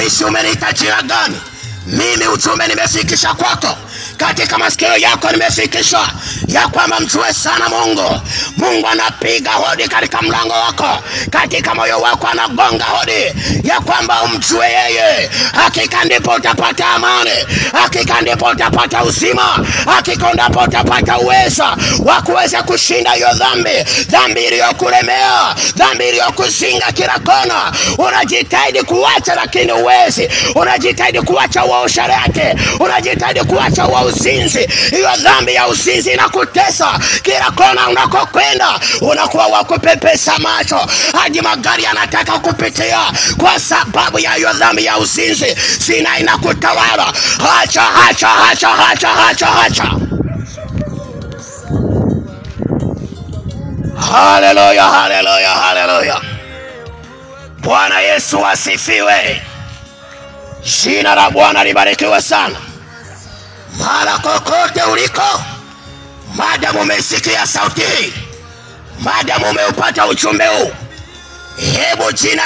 haijalishi umeniita jina gani? Mimi ujumbe nimefikisha kwako katika masikio yako nimefikishwa ya kwamba mjue sana mungu. Mungu anapiga hodi katika mlango wako katika moyo wako anagonga hodi ya kwamba umjue yeye. Hakika ndipo utapata amani hakika ndipo utapata uzima hakika ndipo utapata uwezo wa kuweza kushinda hiyo dhambi dhambi iliyokulemea dhambi iliyokuzinga kila kona. Unajitahidi kuwacha lakini uwezi unajitahidi kuwacha wa usharati. Unajitahidi kuwacha wa uzinzi hiyo dhambi ya uzinzi inakutesa. Kila kona unakokwenda unakuwa wa kupepesa macho. Hadi magari yanataka kupitia. Kwa sababu ya hiyo dhambi ya uzinzi sina inakutawala. Hacha hacha hacha hacha hacha hacha. Haleluya haleluya haleluya. Bwana yesu asifiwe. Jina la bwana libarikiwe sana mara kokote uliko madamu umeisikia sauti hii madamu umeupata ujumbe huu. Hebu jina